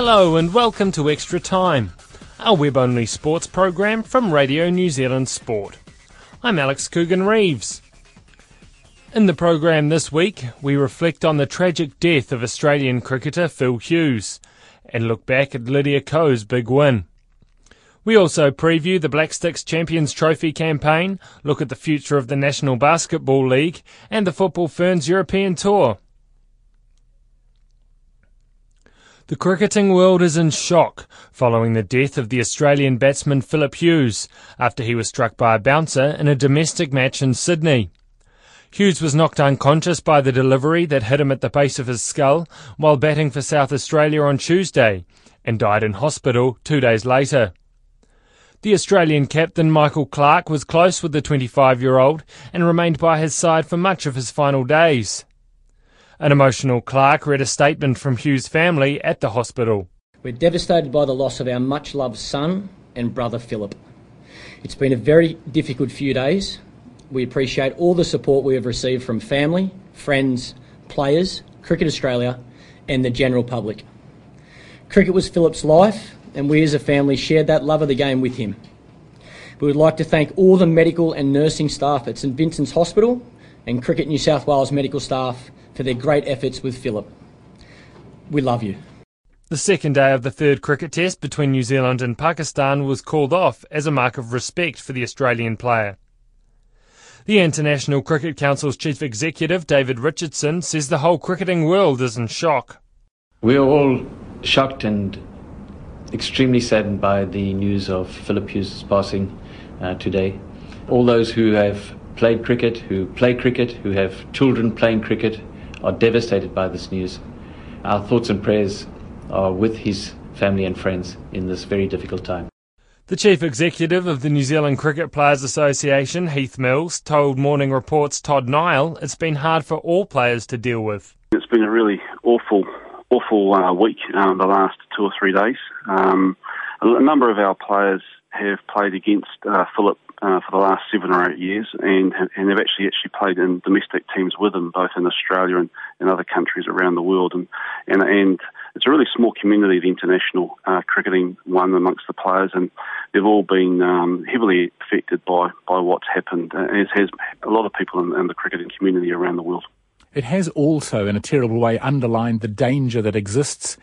Hello and welcome to Extra Time, our web only sports program from Radio New Zealand Sport. I'm Alex Coogan Reeves. In the program this week, we reflect on the tragic death of Australian cricketer Phil Hughes and look back at Lydia Ko's big win. We also preview the Black Sticks Champions Trophy campaign, look at the future of the National Basketball League and the Football Ferns European Tour. The cricketing world is in shock following the death of the Australian batsman Philip Hughes after he was struck by a bouncer in a domestic match in Sydney. Hughes was knocked unconscious by the delivery that hit him at the base of his skull while batting for South Australia on Tuesday and died in hospital two days later. The Australian captain Michael Clarke was close with the 25 year old and remained by his side for much of his final days. An emotional Clarke read a statement from Hughes' family at the hospital. We're devastated by the loss of our much loved son and brother Philip. It's been a very difficult few days. We appreciate all the support we have received from family, friends, players, Cricket Australia, and the general public. Cricket was Philip's life, and we as a family shared that love of the game with him. We would like to thank all the medical and nursing staff at St Vincent's Hospital and Cricket New South Wales medical staff for their great efforts with Philip. We love you. The second day of the third cricket test between New Zealand and Pakistan was called off as a mark of respect for the Australian player. The International Cricket Council's chief executive, David Richardson, says the whole cricketing world is in shock. We are all shocked and extremely saddened by the news of Philip Hughes' passing uh, today. All those who have played cricket, who play cricket, who have children playing cricket, are devastated by this news. Our thoughts and prayers are with his family and friends in this very difficult time. The chief executive of the New Zealand Cricket Players Association, Heath Mills, told Morning Report's Todd Niall it's been hard for all players to deal with. It's been a really awful, awful uh, week, um, the last two or three days. Um, a number of our players have played against uh, Philip uh, for the last seven or eight years, and and they've actually actually played in domestic teams with him, both in Australia and, and other countries around the world, and and and it's a really small community, the international uh, cricketing one amongst the players, and they've all been um, heavily affected by by what's happened, uh, as has a lot of people in, in the cricketing community around the world. It has also, in a terrible way, underlined the danger that exists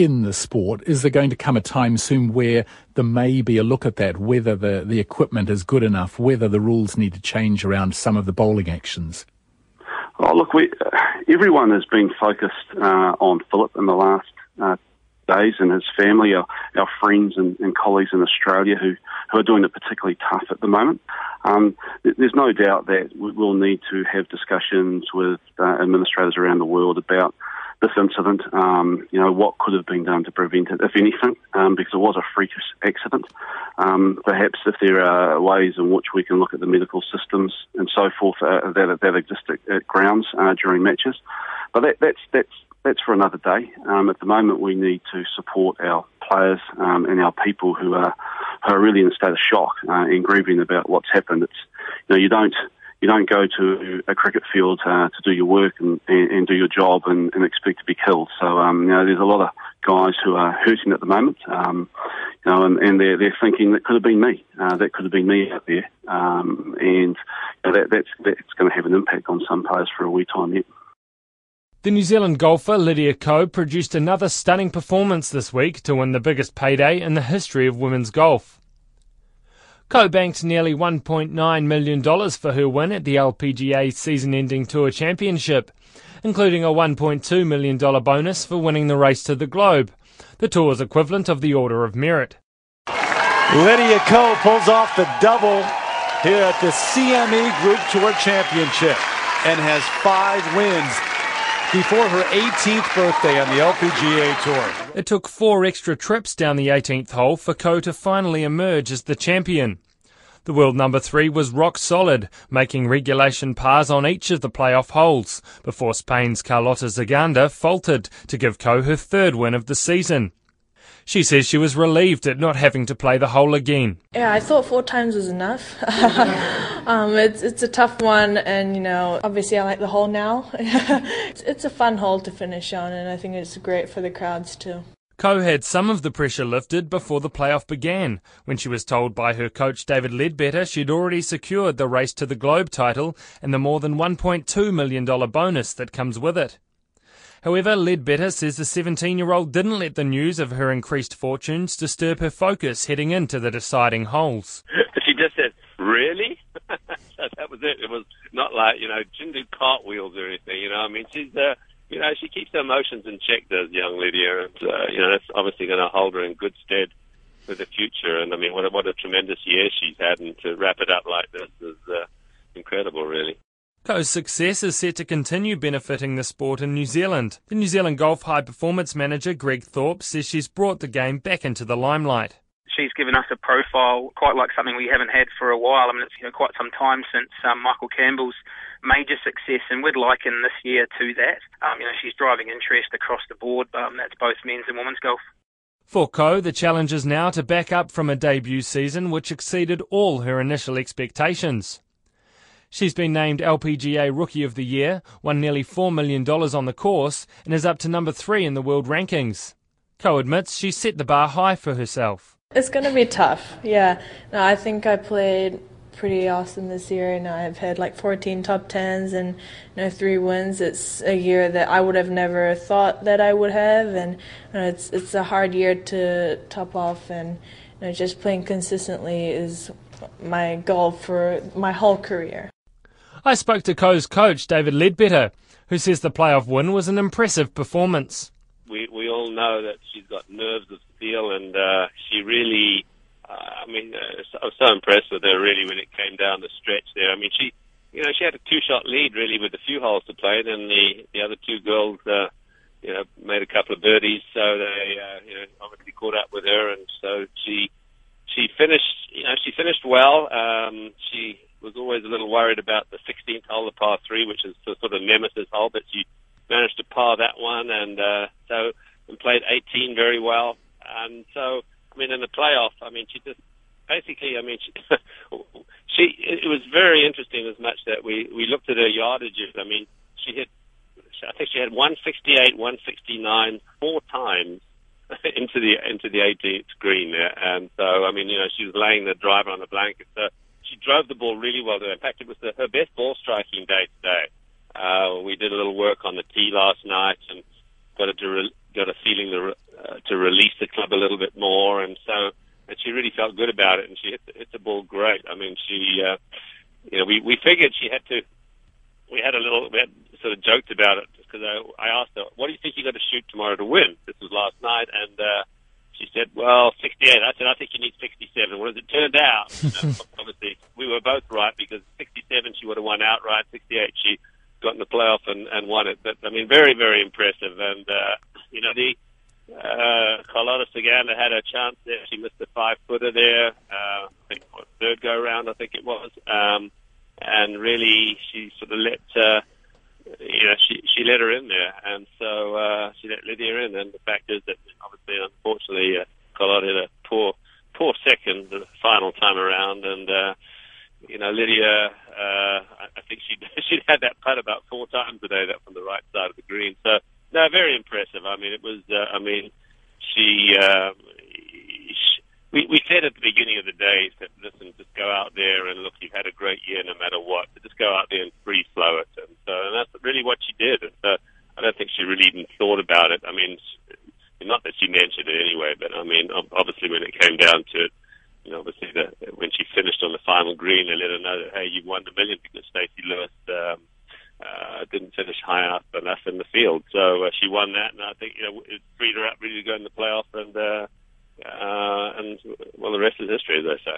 in the sport. Is there going to come a time soon where there may be a look at that, whether the, the equipment is good enough, whether the rules need to change around some of the bowling actions? Oh, look, we, uh, everyone has been focused uh, on Philip in the last uh, days and his family, our, our friends and, and, colleagues in Australia who, who are doing it particularly tough at the moment. Um, there's no doubt that we'll need to have discussions with uh, administrators around the world about this incident, um, you know, what could have been done to prevent it, if anything, um, because it was a freakish accident. Um, perhaps if there are ways in which we can look at the medical systems and so forth uh, that, that exist at, at grounds uh, during matches. But that, that's, that's, that's for another day. Um, at the moment, we need to support our players um, and our people who are, who are really in a state of shock uh, and grieving about what's happened. It's, you know, you don't you don't go to a cricket field uh, to do your work and, and, and do your job and, and, expect to be killed. So, um, you know, there's a lot of guys who are hurting at the moment, um, you know, and, and, they're, they're thinking that could have been me. Uh, that could have been me out there. Um, and you know, that, that's, that's going to have an impact on some players for a wee time yet. The New Zealand golfer Lydia Ko produced another stunning performance this week to win the biggest payday in the history of women's golf. Ko banked nearly $1.9 million for her win at the LPGA season ending Tour Championship, including a $1.2 million bonus for winning the race to the globe, the tour's equivalent of the Order of Merit. Lydia Ko pulls off the double here at the CME Group Tour Championship and has five wins before her 18th birthday on the LPGA Tour. It took four extra trips down the 18th hole for Ko to finally emerge as the champion. The world number three was rock solid, making regulation pars on each of the playoff holes, before Spain's Carlota Ciganda faltered to give Ko her third win of the season. She says she was relieved at not having to play the hole again. Yeah, I thought four times was enough. um, it's it's a tough one, and you know, obviously I like the hole now. it's, it's a fun hole to finish on, and I think it's great for the crowds too. Ko had some of the pressure lifted before the playoff began, when she was told by her coach David Leadbetter she'd already secured the race to the Globe title and the more than $1.2 million bonus that comes with it. However, Leadbetter says the 17 year old didn't let the news of her increased fortunes disturb her focus heading into the deciding holes. she just said, Really? so that was it. It was not like, you know, she didn't do cartwheels or anything, you know. I mean, she's, uh, you know, she keeps her emotions in check, does young Lydia, and, uh, you know, that's obviously going to hold her in good stead for the future. And I mean, what a, what a tremendous year she's had, and to wrap it up like this is uh, incredible, really. Ko's success is set to continue benefiting the sport in New Zealand. The New Zealand Golf High Performance Manager Greg Thorpe says she's brought the game back into the limelight. She's given us a profile quite like something we haven't had for a while. I mean, it's you know, quite some time since um, Michael Campbell's major success, and we'd liken this year to that. Um, you know, she's driving interest across the board. Um, that's both men's and women's golf. For Ko, the challenge is now to back up from a debut season which exceeded all her initial expectations. She's been named LPGA Rookie of the Year, won nearly $4 million on the course, and is up to number three in the world rankings. Ko admits she set the bar high for herself. It's going to be tough, yeah. No, I think I played pretty awesome this year, and I've had like 14 top tens and you know three wins. It's a year that I would have never thought that I would have, and you know, it's it's a hard year to top off, and you know, just playing consistently is my goal for my whole career. I spoke to Ko's coach, David Leadbetter, who says the playoff win was an impressive performance. We we all know that she's got nerves of steel, and uh, she really, uh, I mean, uh, I was so impressed with her really when it came down the stretch there. I mean, she, you know, she had a two-shot lead really with a few holes to play, and the the other two girls, uh, you know, made a couple of birdies, so they, uh, you know, obviously caught up with her, and so she she finished, you know, she finished well. Um, she was always a little worried about the 16th hole, the par three, which is sort of nemesis hole, but she managed to par that one, and uh, so and played 18 very well. And so, I mean, in the playoff, I mean, she just basically, I mean, she, she it was very interesting as much that we we looked at her yardages. I mean, she hit, I think she had 168, 169 four times into the into the 18th green there, and so I mean, you know, she was laying the driver on the blanket. So she drove the ball really well there. In fact, it was the, her best ball striking day today. Uh, we did a little work on the tee last night and got a re- got a feeling to, uh, to release the club a little bit more, and so and she really felt good about it, and she hit the, hit the ball great. I mean, she, uh, you know, we we figured she had to. We had a little, we had sort of joked about it because I, I asked her, "What do you think you got to shoot tomorrow to win?" This was last night, and uh, she said, "Well, 68." I said, "I think you need 67." Well, as it turned out, you know, obviously we were both right because 67 she would have won outright. 68 she got in the playoff and, and won it. But I mean, very very impressive. And uh, you know the uh, Carlota Ciganda had a chance there. She missed a five footer there. Uh, I think what, third go round, I think it was. Um, and really, she sort of let. Uh, you know, she she let her in there, and so uh, she let Lydia in. And the fact is that obviously, unfortunately, uh, Carlota had a poor poor second the final time around, and uh, you know, Lydia, uh, I think she she had that putt about four times a day, that from the right side of the green. So no, very impressive. I mean, it was. Uh, I mean, she. Uh, she we, we said at the beginning of the day that listen, just go out there and look. You've had a great year, no matter what. But just go out there and free flow it, and so and that's really what she did. And so I don't think she really even thought about it. I mean, not that she mentioned it anyway, but I mean, obviously when it came down to it, you know, obviously the, when she finished on the final green, and let her know that hey, you've won the million because Stacey Lewis um, uh, didn't finish high enough enough in the field. So uh, she won that, and I think you know it freed her up really to go in the playoff, and uh, uh, and well, the rest is history, as they say.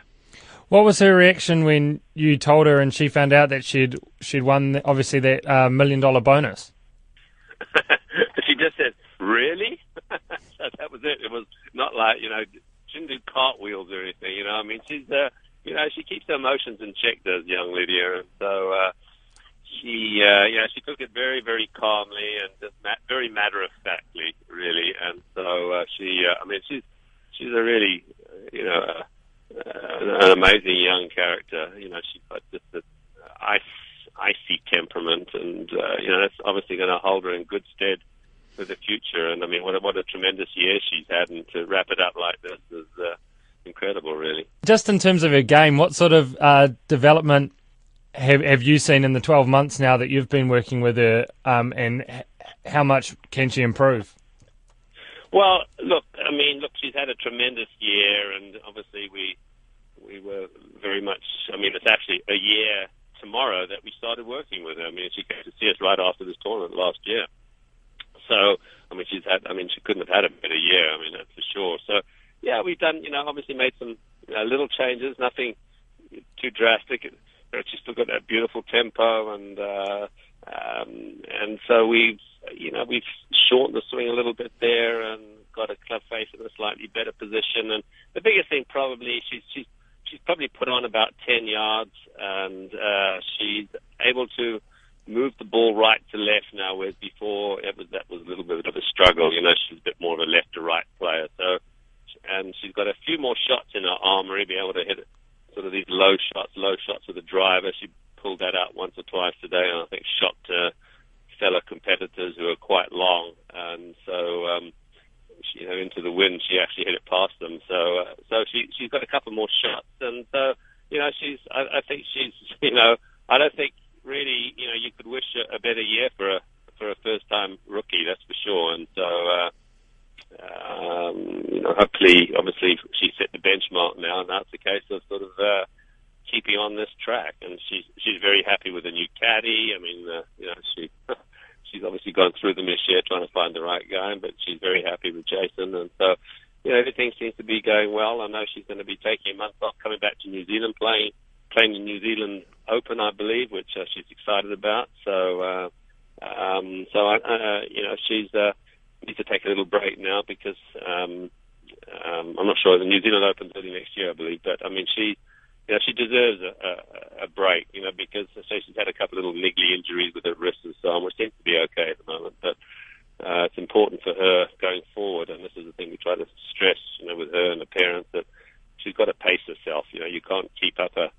What was her reaction when you told her and she found out that she'd she'd won obviously that uh, million dollar bonus? she just said, "Really?" so that was it. It was not like you know she didn't do cartwheels or anything. You know, I mean, she's uh, you know she keeps her emotions in check, does young Lydia, and so. Uh, she, uh, you know, she took it very, very calmly and just ma- very matter of factly, really. And so uh, she, uh, I mean, she's she's a really, you know, uh, an amazing young character. You know, she's got just an ice, icy temperament, and uh, you know that's obviously going to hold her in good stead for the future. And I mean, what a, what a tremendous year she's had, and to wrap it up like this is uh, incredible, really. Just in terms of her game, what sort of uh, development have have you seen in the twelve months now that you've been working with her, um, and how much can she improve? Well, look, I mean, look, she's had a tremendous year, and obviously we we were very much. I mean, it's actually a year tomorrow that we started working with her. I mean, she came to see us right after this tournament last year. So, I mean, she's had. I mean, she couldn't have had a better year. I mean, that's for sure. So, yeah, we've done. You know, obviously made some you know, little changes, nothing too drastic. She's still got that beautiful tempo, and uh, um, and so we've you know we've shortened the swing a little bit there and got a club face in a slightly better position. And the biggest thing probably she's she's she's probably put on about ten yards, and uh, she's able to move the ball right to left now, whereas before it was that was a little bit of a struggle. You know, she's a bit more of a left to right player. So, and she's got a few more shots in her armory, be able to hit sort of these low shots, low shots with the driver. She pulled that out once or twice today, and I think shocked uh, fellow competitors who are quite long. And so, um, she, you know, into the wind, she actually hit it past them. So, uh, so she she's got a couple more shots, and so you know, she's. I, I think she's. You know, I don't think really. You know, you could wish a, a better year for a for a first time rookie. That's for sure. And so. Uh, um, you know, hopefully, obviously, she set the benchmark now, and that's a case of sort of uh, keeping on this track. And she's she's very happy with the new caddy. I mean, uh, you know, she she's obviously gone through them this year trying to find the right guy, but she's very happy with Jason, and so you know everything seems to be going well. I know she's going to be taking a month off, coming back to New Zealand, playing playing the New Zealand Open, I believe, which uh, she's excited about. So, uh, um, so I, uh, you know, she's uh, needs to take a little break now because um, um, I'm not sure the New Zealand Open's early next year, I believe, but I mean she you know, she deserves a, a, a break, you know, because say she's had a couple of little niggly injuries with her wrist and so on, which seems to be okay at the moment. But uh, it's important for her going forward, and this is the thing we try to stress, you know, with her and the parents that she's got to pace herself. You know, you can't keep up a,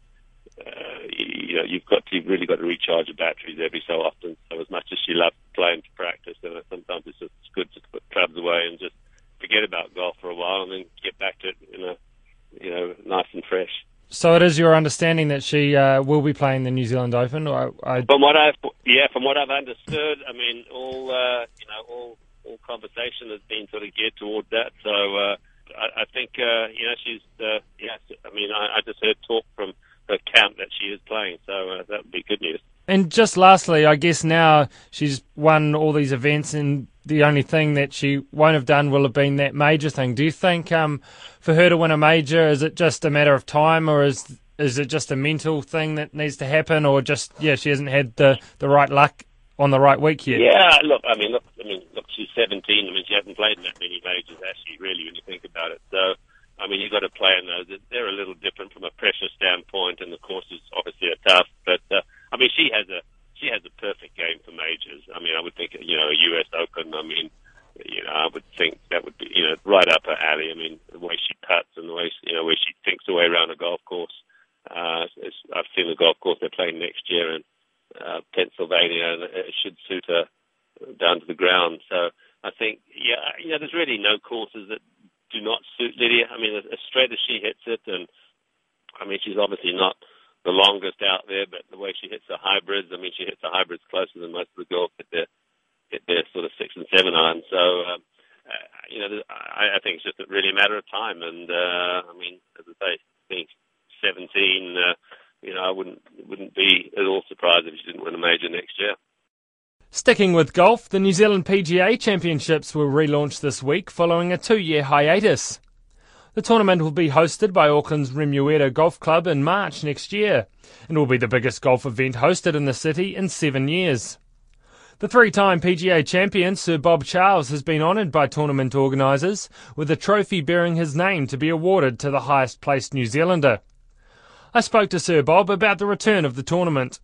uh, you know, you've got to you've really got to recharge the batteries every so often. So as much as she loves playing to practice, then sometimes it's just good to put clubs away and just forget about golf for a while and then get back to it in a, you know, nice and fresh. So it is your understanding that she uh, will be playing the New Zealand Open, or I... From what I've yeah, from what I've understood, I mean, all uh, you know, all all conversation has been sort of geared towards that. So uh, I, I think uh, you know she's uh, yes. I mean, I, I just heard talk from her camp that she is playing, so uh, that would be good news. And just lastly, I guess now she's won all these events, and the only thing that she won't have done will have been that major thing. Do you think um, for her to win a major, is it just a matter of time, or is is it just a mental thing that needs to happen, or just yeah, she hasn't had the, the right luck on the right week yet? Yeah, look, I mean, look, I mean, look, she's 17. I mean, she hasn't played in that many majors, actually, really, when you think about it. So, I mean, you've got to play in those. They're a little different from a pressure standpoint, and the courses obviously are tough. But uh, I mean, she has a she has a perfect game for majors. I mean, I would think you know a U.S. Open. I mean, you know, I would think that would be you know right up her alley. I mean, the way she puts and the way you know where she thinks her way around a golf course. Uh, I've seen the golf course they're playing next year in uh, Pennsylvania, and it should suit her down to the ground. So I think, yeah, you know, there's really no courses that do not suit Lydia. I mean, as straight as she hits it, and I mean, she's obviously not the longest out there, but the way she hits the hybrids, I mean, she hits the hybrids closer than most of the girls hit their hit their sort of six and seven iron. So, um, uh, you know, I, I think it's just really a matter of time. And uh, I mean, as I say, being 17, uh, you know, I wouldn't wouldn't be at all surprised if she didn't win a major next year. Sticking with golf, the New Zealand PGA Championships will relaunch this week following a two year hiatus. The tournament will be hosted by Auckland's Remuera Golf Club in March next year and will be the biggest golf event hosted in the city in seven years. The three time PGA champion Sir Bob Charles has been honoured by tournament organisers with a trophy bearing his name to be awarded to the highest placed New Zealander. I spoke to Sir Bob about the return of the tournament.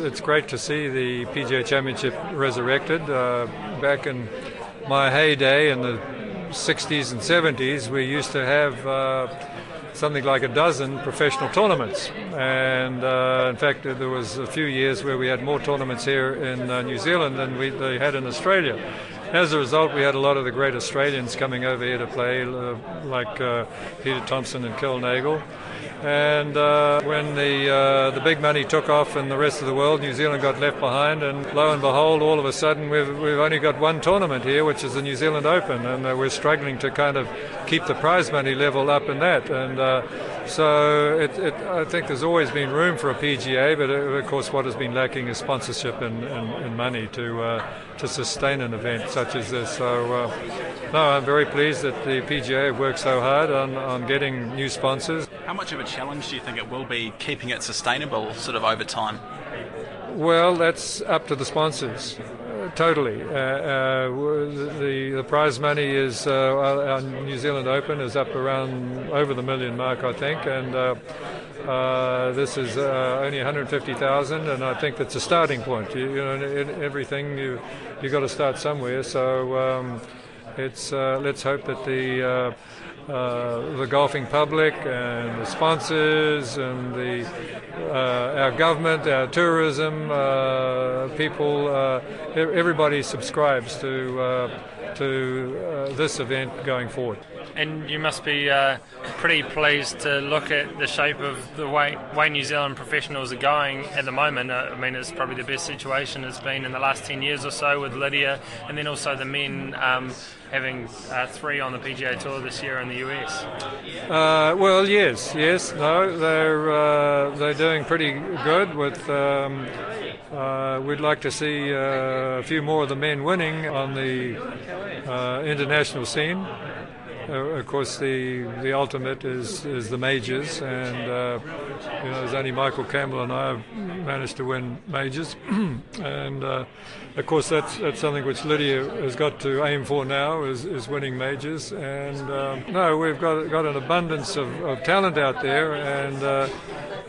It's great to see the PGA Championship resurrected. Uh, back in my heyday in the 60s and 70s, we used to have uh, something like a dozen professional tournaments. And uh, in fact, there was a few years where we had more tournaments here in uh, New Zealand than we, they had in Australia. As a result, we had a lot of the great Australians coming over here to play, uh, like uh, Peter Thomson and Kel Nagle. And uh, when the uh, the big money took off in the rest of the world, New Zealand got left behind. And lo and behold, all of a sudden we've we've only got one tournament here, which is the New Zealand Open, and uh, we're struggling to kind of keep the prize money level up in that. And so it, it, I think there's always been room for a PGA, but of course what has been lacking is sponsorship and, and, and money to to sustain an event such as this. So uh, no, I'm very pleased that the PGA have worked so hard on, on getting new sponsors. How much of a challenge do you think it will be keeping it sustainable sort of over time? Well, that's up to the sponsors. Uh, totally. Uh, uh, the the prize money is uh, our New Zealand Open is up around over the million mark, I think, and uh, uh, this is only 150,000, and I think that's a starting point. You, you know, in everything you you got to start somewhere. So um, it's let's hope that the uh, the golfing public and the sponsors and the uh, government, our tourism uh, people, uh, everybody subscribes to uh, to this event going forward. And you must be pretty pleased to look at the shape of the way, way New Zealand professionals are going at the moment. I mean, it's probably the best situation it's been in the last 10 years or so with Lydia, and then also the men. Um, having uh, three on the PGA Tour this year in the US? Uh, well, yes, yes, no, they're uh, they're doing pretty good. With um, uh, we'd like to see uh, a few more of the men winning on the uh, international scene. Uh, of course, the the ultimate is, is the majors, and uh, you know, there's only Michael Campbell and I have managed to win majors, and uh, of course that's that's something which Lydia has got to aim for now is, is winning majors, and um, no, we've got got an abundance of, of talent out there, and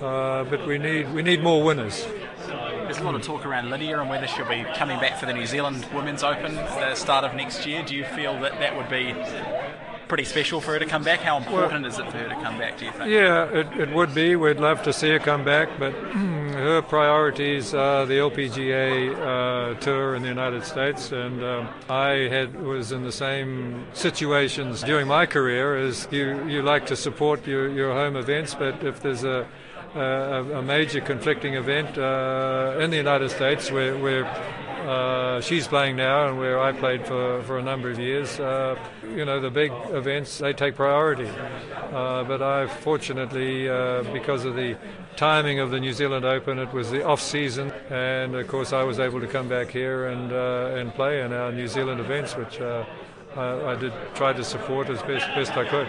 but we need we need more winners. There's a lot of talk around Lydia and whether she'll be coming back for the New Zealand Women's Open at the start of next year. Do you feel that that would be pretty special for her to come back. How important well, is it for her to come back, do you think? Yeah, it, it would be. We'd love to see her come back, but her priorities are the LPGA uh, tour in the United States, and um, I had was in the same situations during my career as you, you like to support your, your home events, but if there's a a, a major conflicting event uh, in the United States where, where uh, she's playing now and where I played for, for a number of years, uh, you know, the big events, they take priority. Uh, but I fortunately, uh, because of the timing of the New Zealand Open, it was the off season, and of course I was able to come back here and, uh, and play in our New Zealand events, which I, I, did try to support as best, best I could.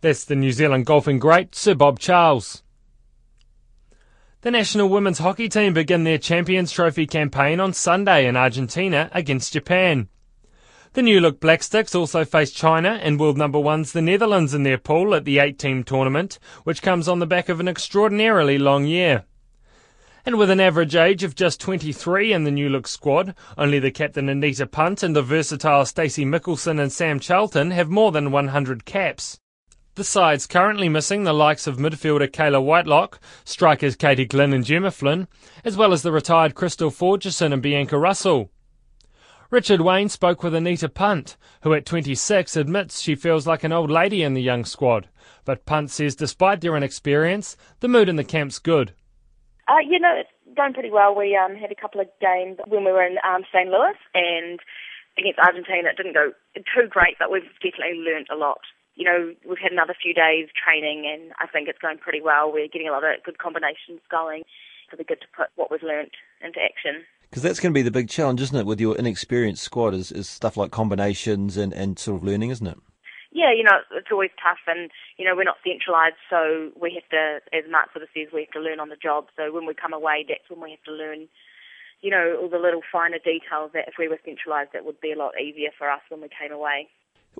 That's the New Zealand golfing great, Sir Bob Charles. The national women's hockey team begin their Champions Trophy campaign on Sunday in Argentina against Japan. The new look Blacksticks also face China and world number ones the Netherlands in their pool at the eight team tournament, which comes on the back of an extraordinarily long year. And with an average age of just 23 in the new look squad, only the captain Anita Punt and the versatile Stacey Michelsen and Sam Charlton have more than 100 caps. The side's currently missing the likes of midfielder Kayla Whitelock, strikers Katie Glynn and Gemma Flynn, as well as the retired Krystal Forgesson and Bianca Russell. Richard Wayne spoke with Anita Punt, who at 26 admits she feels like an old lady in the young squad. But Punt says despite their inexperience, the mood in the camp's good. Uh, you know, it's going pretty well. We um, had a couple of games when we were in um, San Luis and against Argentina. It didn't go too great, but we've definitely learnt a lot you know, we've had another few days training and I think it's going pretty well. We're getting a lot of good combinations going. So it'll be good to put what we've learnt into action. Because that's going to be the big challenge, isn't it, with your inexperienced squad, is, is stuff like combinations and, and sort of learning, isn't it? Yeah, you know, it's always tough, and you know we're not centralised, so we have to, as Mark sort of says, we have to learn on the job. So when we come away, that's when we have to learn, you know, all the little finer details that if we were centralised, it would be a lot easier for us when we came away.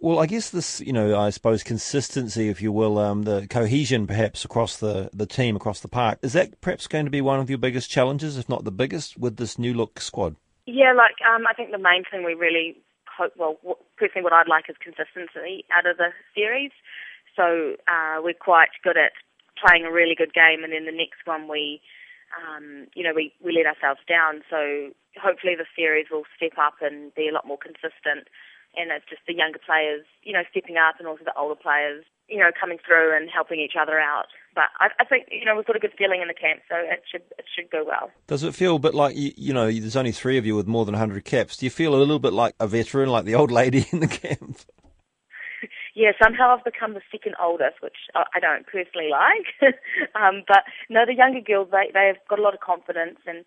Well, I guess this, you know, I suppose consistency, if you will, um, the cohesion perhaps across the, the team, across the park, is that perhaps going to be one of your biggest challenges, if not the biggest, with this new look squad? Yeah, like um, I think the main thing we really hope, well, personally, what I'd like is consistency out of the series. So uh, we're quite good at playing a really good game, and then the next one we, um, you know, we we let ourselves down. So hopefully the series will step up and be a lot more consistent and it's just the younger players, you know, stepping up and also the older players, you know, coming through and helping each other out. But I, I think, you know, we've got a good feeling in the camp, so it should it should go well. Does it feel a bit like, you, you know, there's only three of you with more than 100 caps. Do you feel a little bit like a veteran, like the old lady in the camp? yeah, somehow I've become the second oldest, which I don't personally like. um, but no, the younger girls, they they've got a lot of confidence and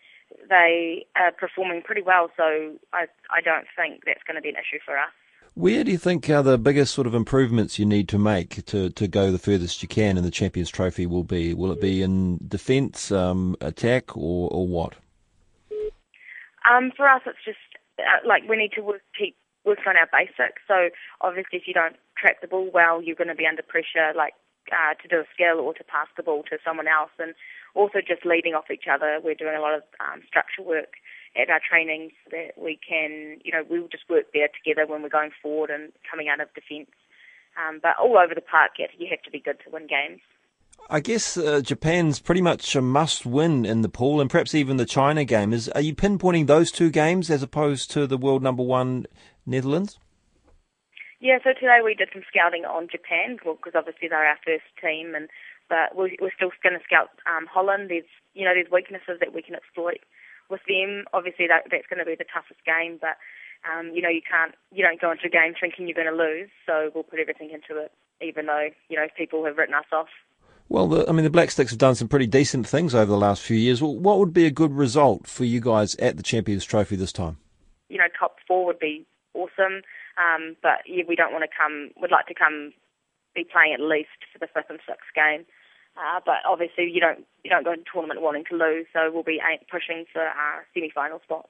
they are performing pretty well. So I I don't think that's going to be an issue for us. Where do you think are the biggest sort of improvements you need to make to, to go the furthest you can in the Champions Trophy will be? Will it be in defence, um, attack, or, or what? Um, for us, it's just uh, like we need to work, keep working on our basics. So obviously, if you don't track the ball well, you're going to be under pressure, like uh, to do a skill or to pass the ball to someone else, and also just leading off each other. We're doing a lot of um, structure work at our trainings that we can, you know, we'll just work there together when we're going forward and coming out of defence. Um, but all over the park, you have to be good to win games. I guess uh, Japan's pretty much a must-win in the pool, and perhaps even the China game. Is are you pinpointing those two games as opposed to the world number one Netherlands? Yeah, so today we did some scouting on Japan, well, because obviously they're our first team, and but we're, we're still going to scout um, Holland. There's you know there's weaknesses that we can exploit with them. Obviously, that, that's going to be the toughest game, but um, you know, you can't, you don't go into a game thinking you're going to lose. So we'll put everything into it, even though you know people have written us off. Well, the, I mean, the Black Sticks have done some pretty decent things over the last few years. What would be a good result for you guys at the Champions Trophy this time? You know, top four would be awesome, um, but yeah, we don't want to come. We'd like to come be playing at least for the fifth and sixth game. Uh, but obviously, you don't you don't go into tournament wanting to lose, so we'll be pushing for our semi-final spots.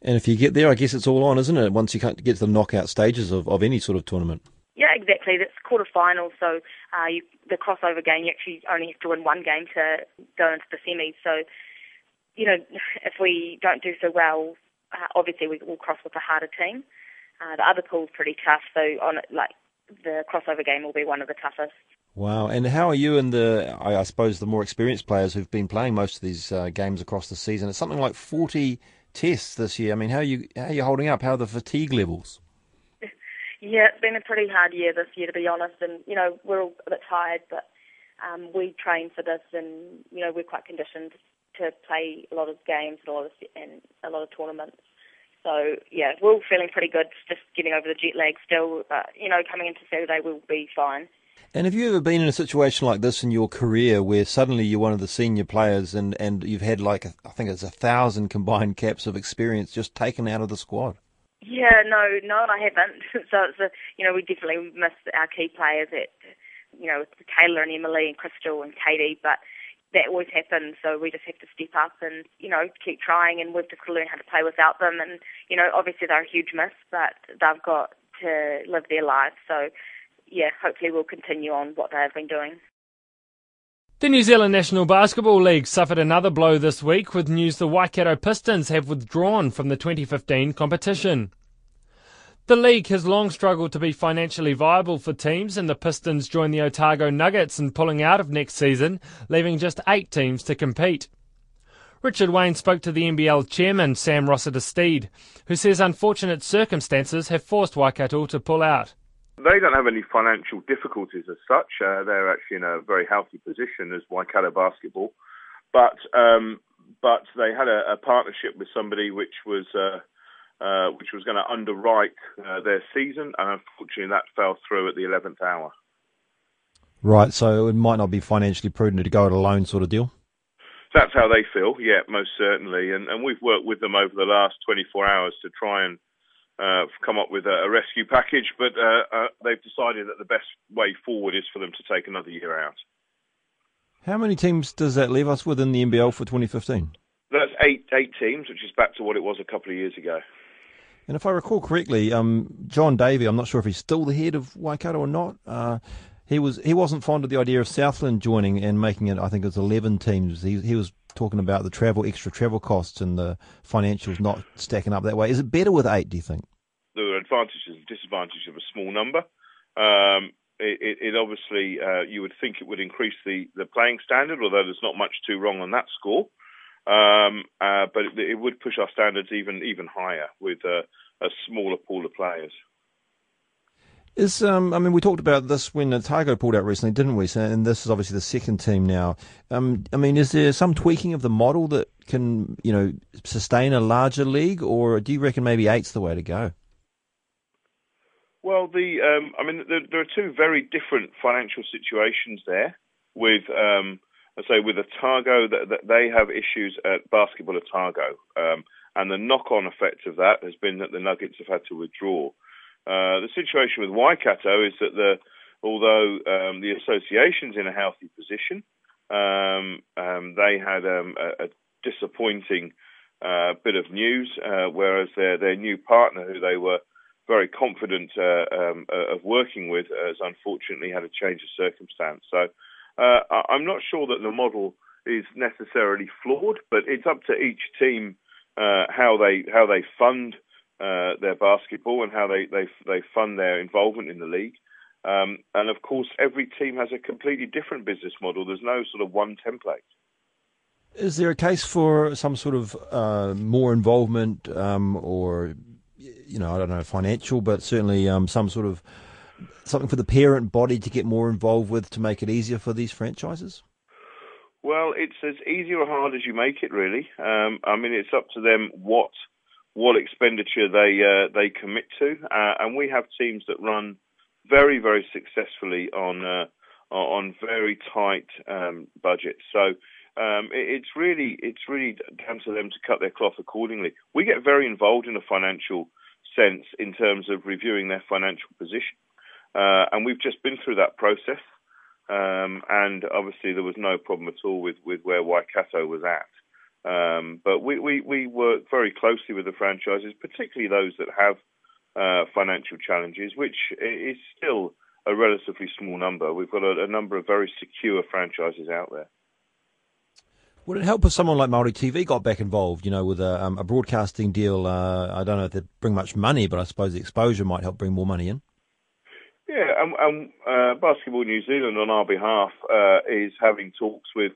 And if you get there, I guess it's all on, isn't it? Once you get to the knockout stages of, of any sort of tournament. Yeah, exactly. That's quarterfinals, so uh, you, the crossover game, you actually only have to win one game to go into the semis. So, you know, if we don't do so well, uh, obviously we will cross with a harder team. Uh, the other pool's pretty tough, so on like the crossover game will be one of the toughest. Wow. And how are you and the, I suppose, the more experienced players who've been playing most of these uh, games across the season? It's something like 40 tests this year. I mean, how are you, how are you holding up? How are the fatigue levels? Yeah, it's been a pretty hard year this year, to be honest. And, you know, we're all a bit tired, but um, we train for this and, you know, we're quite conditioned to play a lot of games and a lot of, and a lot of tournaments. So yeah, we're all feeling pretty good, just getting over the jet lag still. But you know, coming into Saturday, we'll be fine. And have you ever been in a situation like this in your career where suddenly you're one of the senior players and, and you've had like, a, I think it's a thousand combined caps of experience just taken out of the squad? Yeah, no, no, I haven't. so it's a, you know, we definitely miss our key players at, you know, Kayla and Emily and Krystal and Katie, but that always happens. So we just have to step up and, you know, keep trying and we've just got to learn how to play without them. And, you know, obviously they're a huge miss, but they've got to live their lives. So yeah, hopefully we'll continue on what they have been doing. The New Zealand National Basketball League suffered another blow this week with news the Waikato Pistons have withdrawn from the 2015 competition. The league has long struggled to be financially viable for teams, and the Pistons joined the Otago Nuggets in pulling out of next season, leaving just eight teams to compete. Richard Wayne spoke to the NBL chairman, Sam Rossiter Steed, who says unfortunate circumstances have forced Waikato to pull out. They don't have any financial difficulties as such. Uh, they're actually in a very healthy position as Waikato Basketball, but um, but they had a, a, partnership with somebody which was uh, uh, which was going to underwrite uh, their season, and unfortunately that fell through at the eleventh hour. Right, so it might not be financially prudent to go it alone, sort of deal. that's how they feel. Yeah, most certainly. And and we've worked with them over the last 24 hours to try and uh, come up with a, a rescue package, but uh, uh, they've decided that the best way forward is for them to take another year out. How many teams does that leave us with in the NBL for 2015? That's eight eight teams, which is back to what it was a couple of years ago. And if I recall correctly, um, John Davey, I'm not sure if he's still the head of Waikato or not. Uh, he was he wasn't fond of the idea of Southland joining and making it. I think it was 11 teams. He he was talking about the travel, extra travel costs, and the financials not stacking up that way. Is it better with eight? Do you think? Advantages and disadvantages of a small number. Um, it, it, it, obviously uh, you would think it would increase the, the playing standard, although there's not much too wrong on that score. Um, uh, but it, it, would push our standards even even higher with a, a smaller pool of players. Is um, I mean, we talked about this when Otago pulled out recently, didn't we? So, And this is obviously the second team now. Um, I mean, is there some tweaking of the model that can, you know, sustain a larger league, or do you reckon maybe eight's the way to go? Well, the um, I mean, there, there, are two very different financial situations there. With um, I say with Otago, that, that they have issues at Basketball Otago, um, and the knock-on effect of that has been that the Nuggets have had to withdraw. Uh, the situation with Waikato is that the although um, the association's in a healthy position, um, um, they had um, a, a, disappointing uh, bit of news, uh, whereas their their new partner, who they were very confident uh, um, uh, of working with, has unfortunately had a change of circumstance. So I'm not sure that the model is necessarily flawed, but it's up to each team how they how they fund uh, their basketball and how they, they they fund their involvement in the league. Um, and of course, every team has a completely different business model. There's no sort of one template. Is there a case for some sort of uh, more involvement, um, or you know, I don't know, financial, but certainly um, some sort of something for the parent body to get more involved with to make it easier for these franchises? Well, it's as easy or hard as you make it, really. Um, I mean, it's up to them what what expenditure they uh, they commit to, uh, and we have teams that run very very successfully on uh, on very tight um, budgets. So. Um, it, it's really it's really down to them to cut their cloth accordingly. We get very involved in a financial sense in terms of reviewing their financial position, uh, and we've just been through that process. Um, and obviously, there was no problem at all with, with where Waikato was at. Um, but we, we, we work very closely with the franchises, particularly those that have uh, financial challenges, which is still a relatively small number. We've got a, a number of very secure franchises out there. Would it help if someone like Maori TV got back involved? You know, with a, um, a broadcasting deal. Uh, I don't know if they'd bring much money, but I suppose the exposure might help bring more money in. Yeah, and, and uh, Basketball New Zealand, on our behalf, uh, is having talks with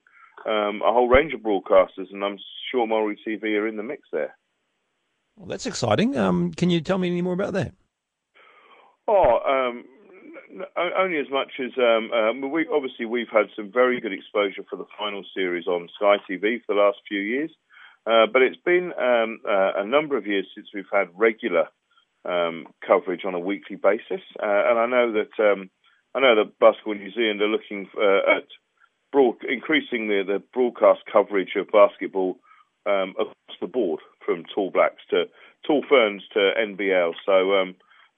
um, a whole range of broadcasters, and I'm sure Maori TV are in the mix there. Well, that's exciting. Um, can you tell me any more about that? Oh, um, only as much as um, um, we obviously we've had some very good exposure for the final series on Sky TV for the last few years, uh, but it's been um, uh, a number of years since we've had regular um, coverage on a weekly basis, uh, and I know that um, I know that Basketball New Zealand are looking uh, at broad, increasing the, the broadcast coverage of basketball um, across the board, from Tall Blacks to Tall Ferns to NBL. So, um,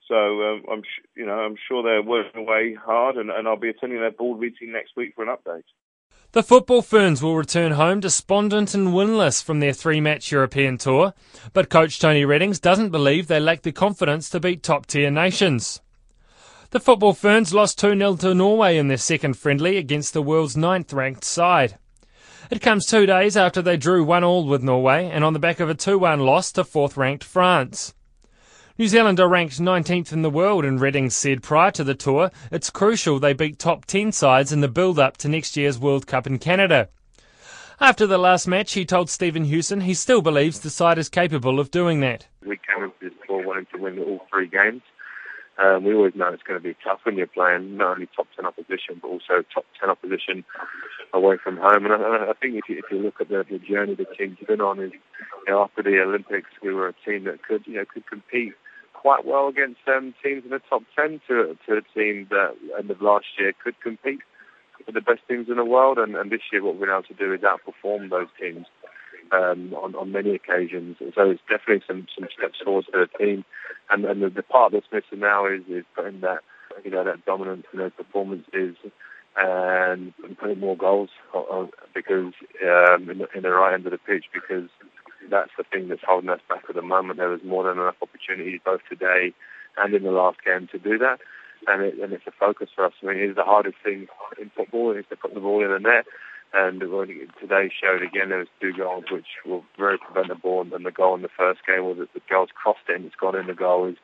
so um, I'm you know I'm sure they're working away hard, and, and I'll be attending their board meeting next week for an update. The football ferns will return home despondent and winless from their three match European tour, but coach Tony Readings doesn't believe they lack the confidence to beat top tier nations. The Football Ferns lost 2 0 to Norway in their second friendly against the world's ninth ranked side. It comes two days after they drew 1 all with Norway and on the back of a 2 1 loss to fourth ranked France. New Zealand are ranked 19th in the world, and Readings said prior to the tour it's crucial they beat top 10 sides in the build up to next year's World Cup in Canada. After the last match, he told Stephen Hewson he still believes the side is capable of doing that. We came into this tour wanting to win all three games. Um, we always know it's going to be tough when you're playing not only top 10 opposition, but also top 10 opposition away from home. And I, I think if you, if you look at the, the journey the team's been on, is you know, after the Olympics, we were a team that could, you know, could compete quite well against um, teams in the top 10 to, to a team that end of last year could compete with the best teams in the world, and, and this year what been able to do is outperform those teams um, on, on many occasions. And so it's definitely some, some steps forward for the team. And, and the, the part that's missing now is, is putting that you know that dominance in those performances and putting more goals on, because um, in, the, in the right end of the pitch because that's the thing that's holding us back at the moment. There was more than enough opportunities both today and in the last game to do that. And, it, and it's a focus for us. I mean, it's the hardest thing in football is to put the ball in the net. And today showed again there was two goals which were very preventable, and the goal in the first game was that the goal's crossed in, it's gone in the goal. Is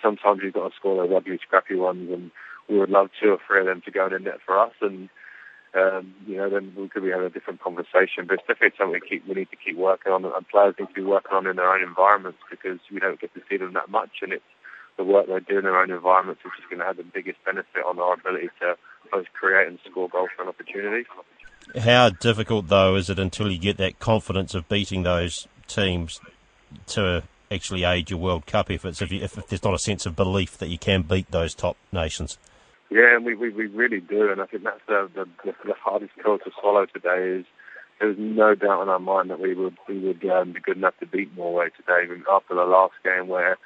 sometimes you've got to score those ugly, scrappy ones, and we would love two or three of them to go in the net for us. And um, you know, then we could be having a different conversation. But it's definitely something we keep we need to keep working on, and players need to be working on in their own environments because we don't get to see them that much, and it's the work they do in their own environments which is going to have the biggest benefit on our ability to both create and score goals and opportunities. How difficult, though, is it until you get that confidence of beating those teams to actually aid your World Cup efforts if, you, if, if there's not a sense of belief that you can beat those top nations? Yeah, and we, we, we really do, and I think that's the, the, the hardest pill to swallow today is there was no doubt in our mind that we would we would um, be good enough to beat Norway today. After the last game, where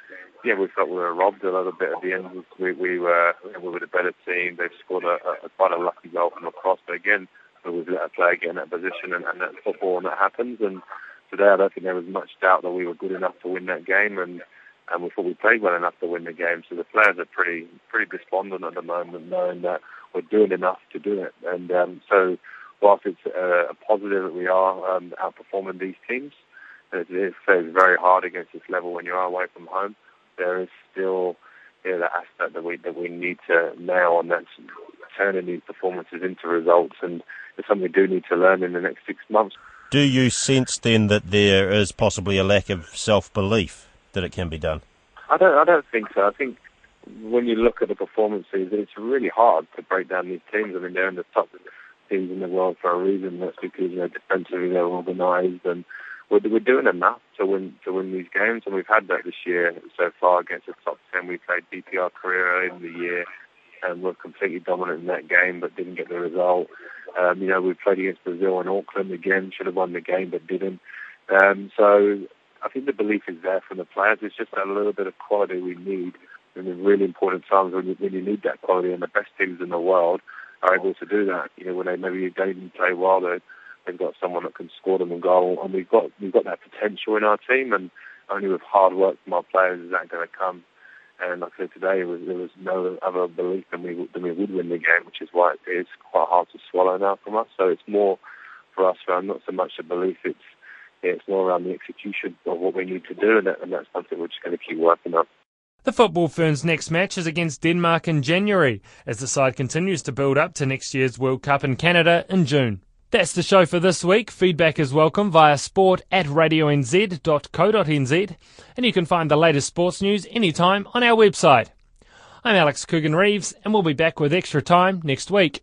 yeah, we felt we were robbed a little bit at the end. We, we were we were the better team. They scored a, a quite a lucky goal from across, but again, we've let a player get in that position, and, and that's football, and that happens. And today, I don't think there was much doubt that we were good enough to win that game, and and we thought we played well enough to win the game. So the players are pretty pretty despondent at the moment, knowing that we're doing enough to do it. And um, so, whilst it's uh, a positive that we are um, outperforming these teams, it is very hard against this level when you are away from home. There is still you know, the aspect that we that we need to nail, and that's turning these performances into results. And it's something we do need to learn in the next six months. Do you sense then that there is possibly a lack of self belief that it can be done? I don't. I don't think so. I think when you look at the performances, it's really hard to break down these teams. I mean, they're in the top teams in the world for a reason. That's because you know defensively they're organised and we're, we're doing enough to win to win these games, and we've had that this year so far against the top ten. We played DPR Korea in the year, and we're completely dominant in that game, but didn't get the result. Um, you know, we played against Brazil and Auckland again, should have won the game, but didn't. Um, so I think the belief is there from the players. It's just that little bit of quality we need in the really important times when you, when you need that quality, and the best teams in the world are able to do that. You know, when they maybe don't play well, they they've got someone that can score them a goal, and we've got we've got that potential in our team, and only with hard work from our players is that going to come. And like I said today, was, there was no other belief than we than we would win the game, which is why it is quite hard to swallow now from us. So it's more for us around not so much a belief, it's it's more around the execution of what we need to do, and, that, and that's something we're just going to keep working on. The Football Ferns' next match is against Denmark in January, as the side continues to build up to next year's World Cup in Canada in June. That's the show for this week. Feedback is welcome via sport at radionz.co.nz, and you can find the latest sports news anytime on our website. I'm Alex Coogan Reeves, and we'll be back with extra time next week.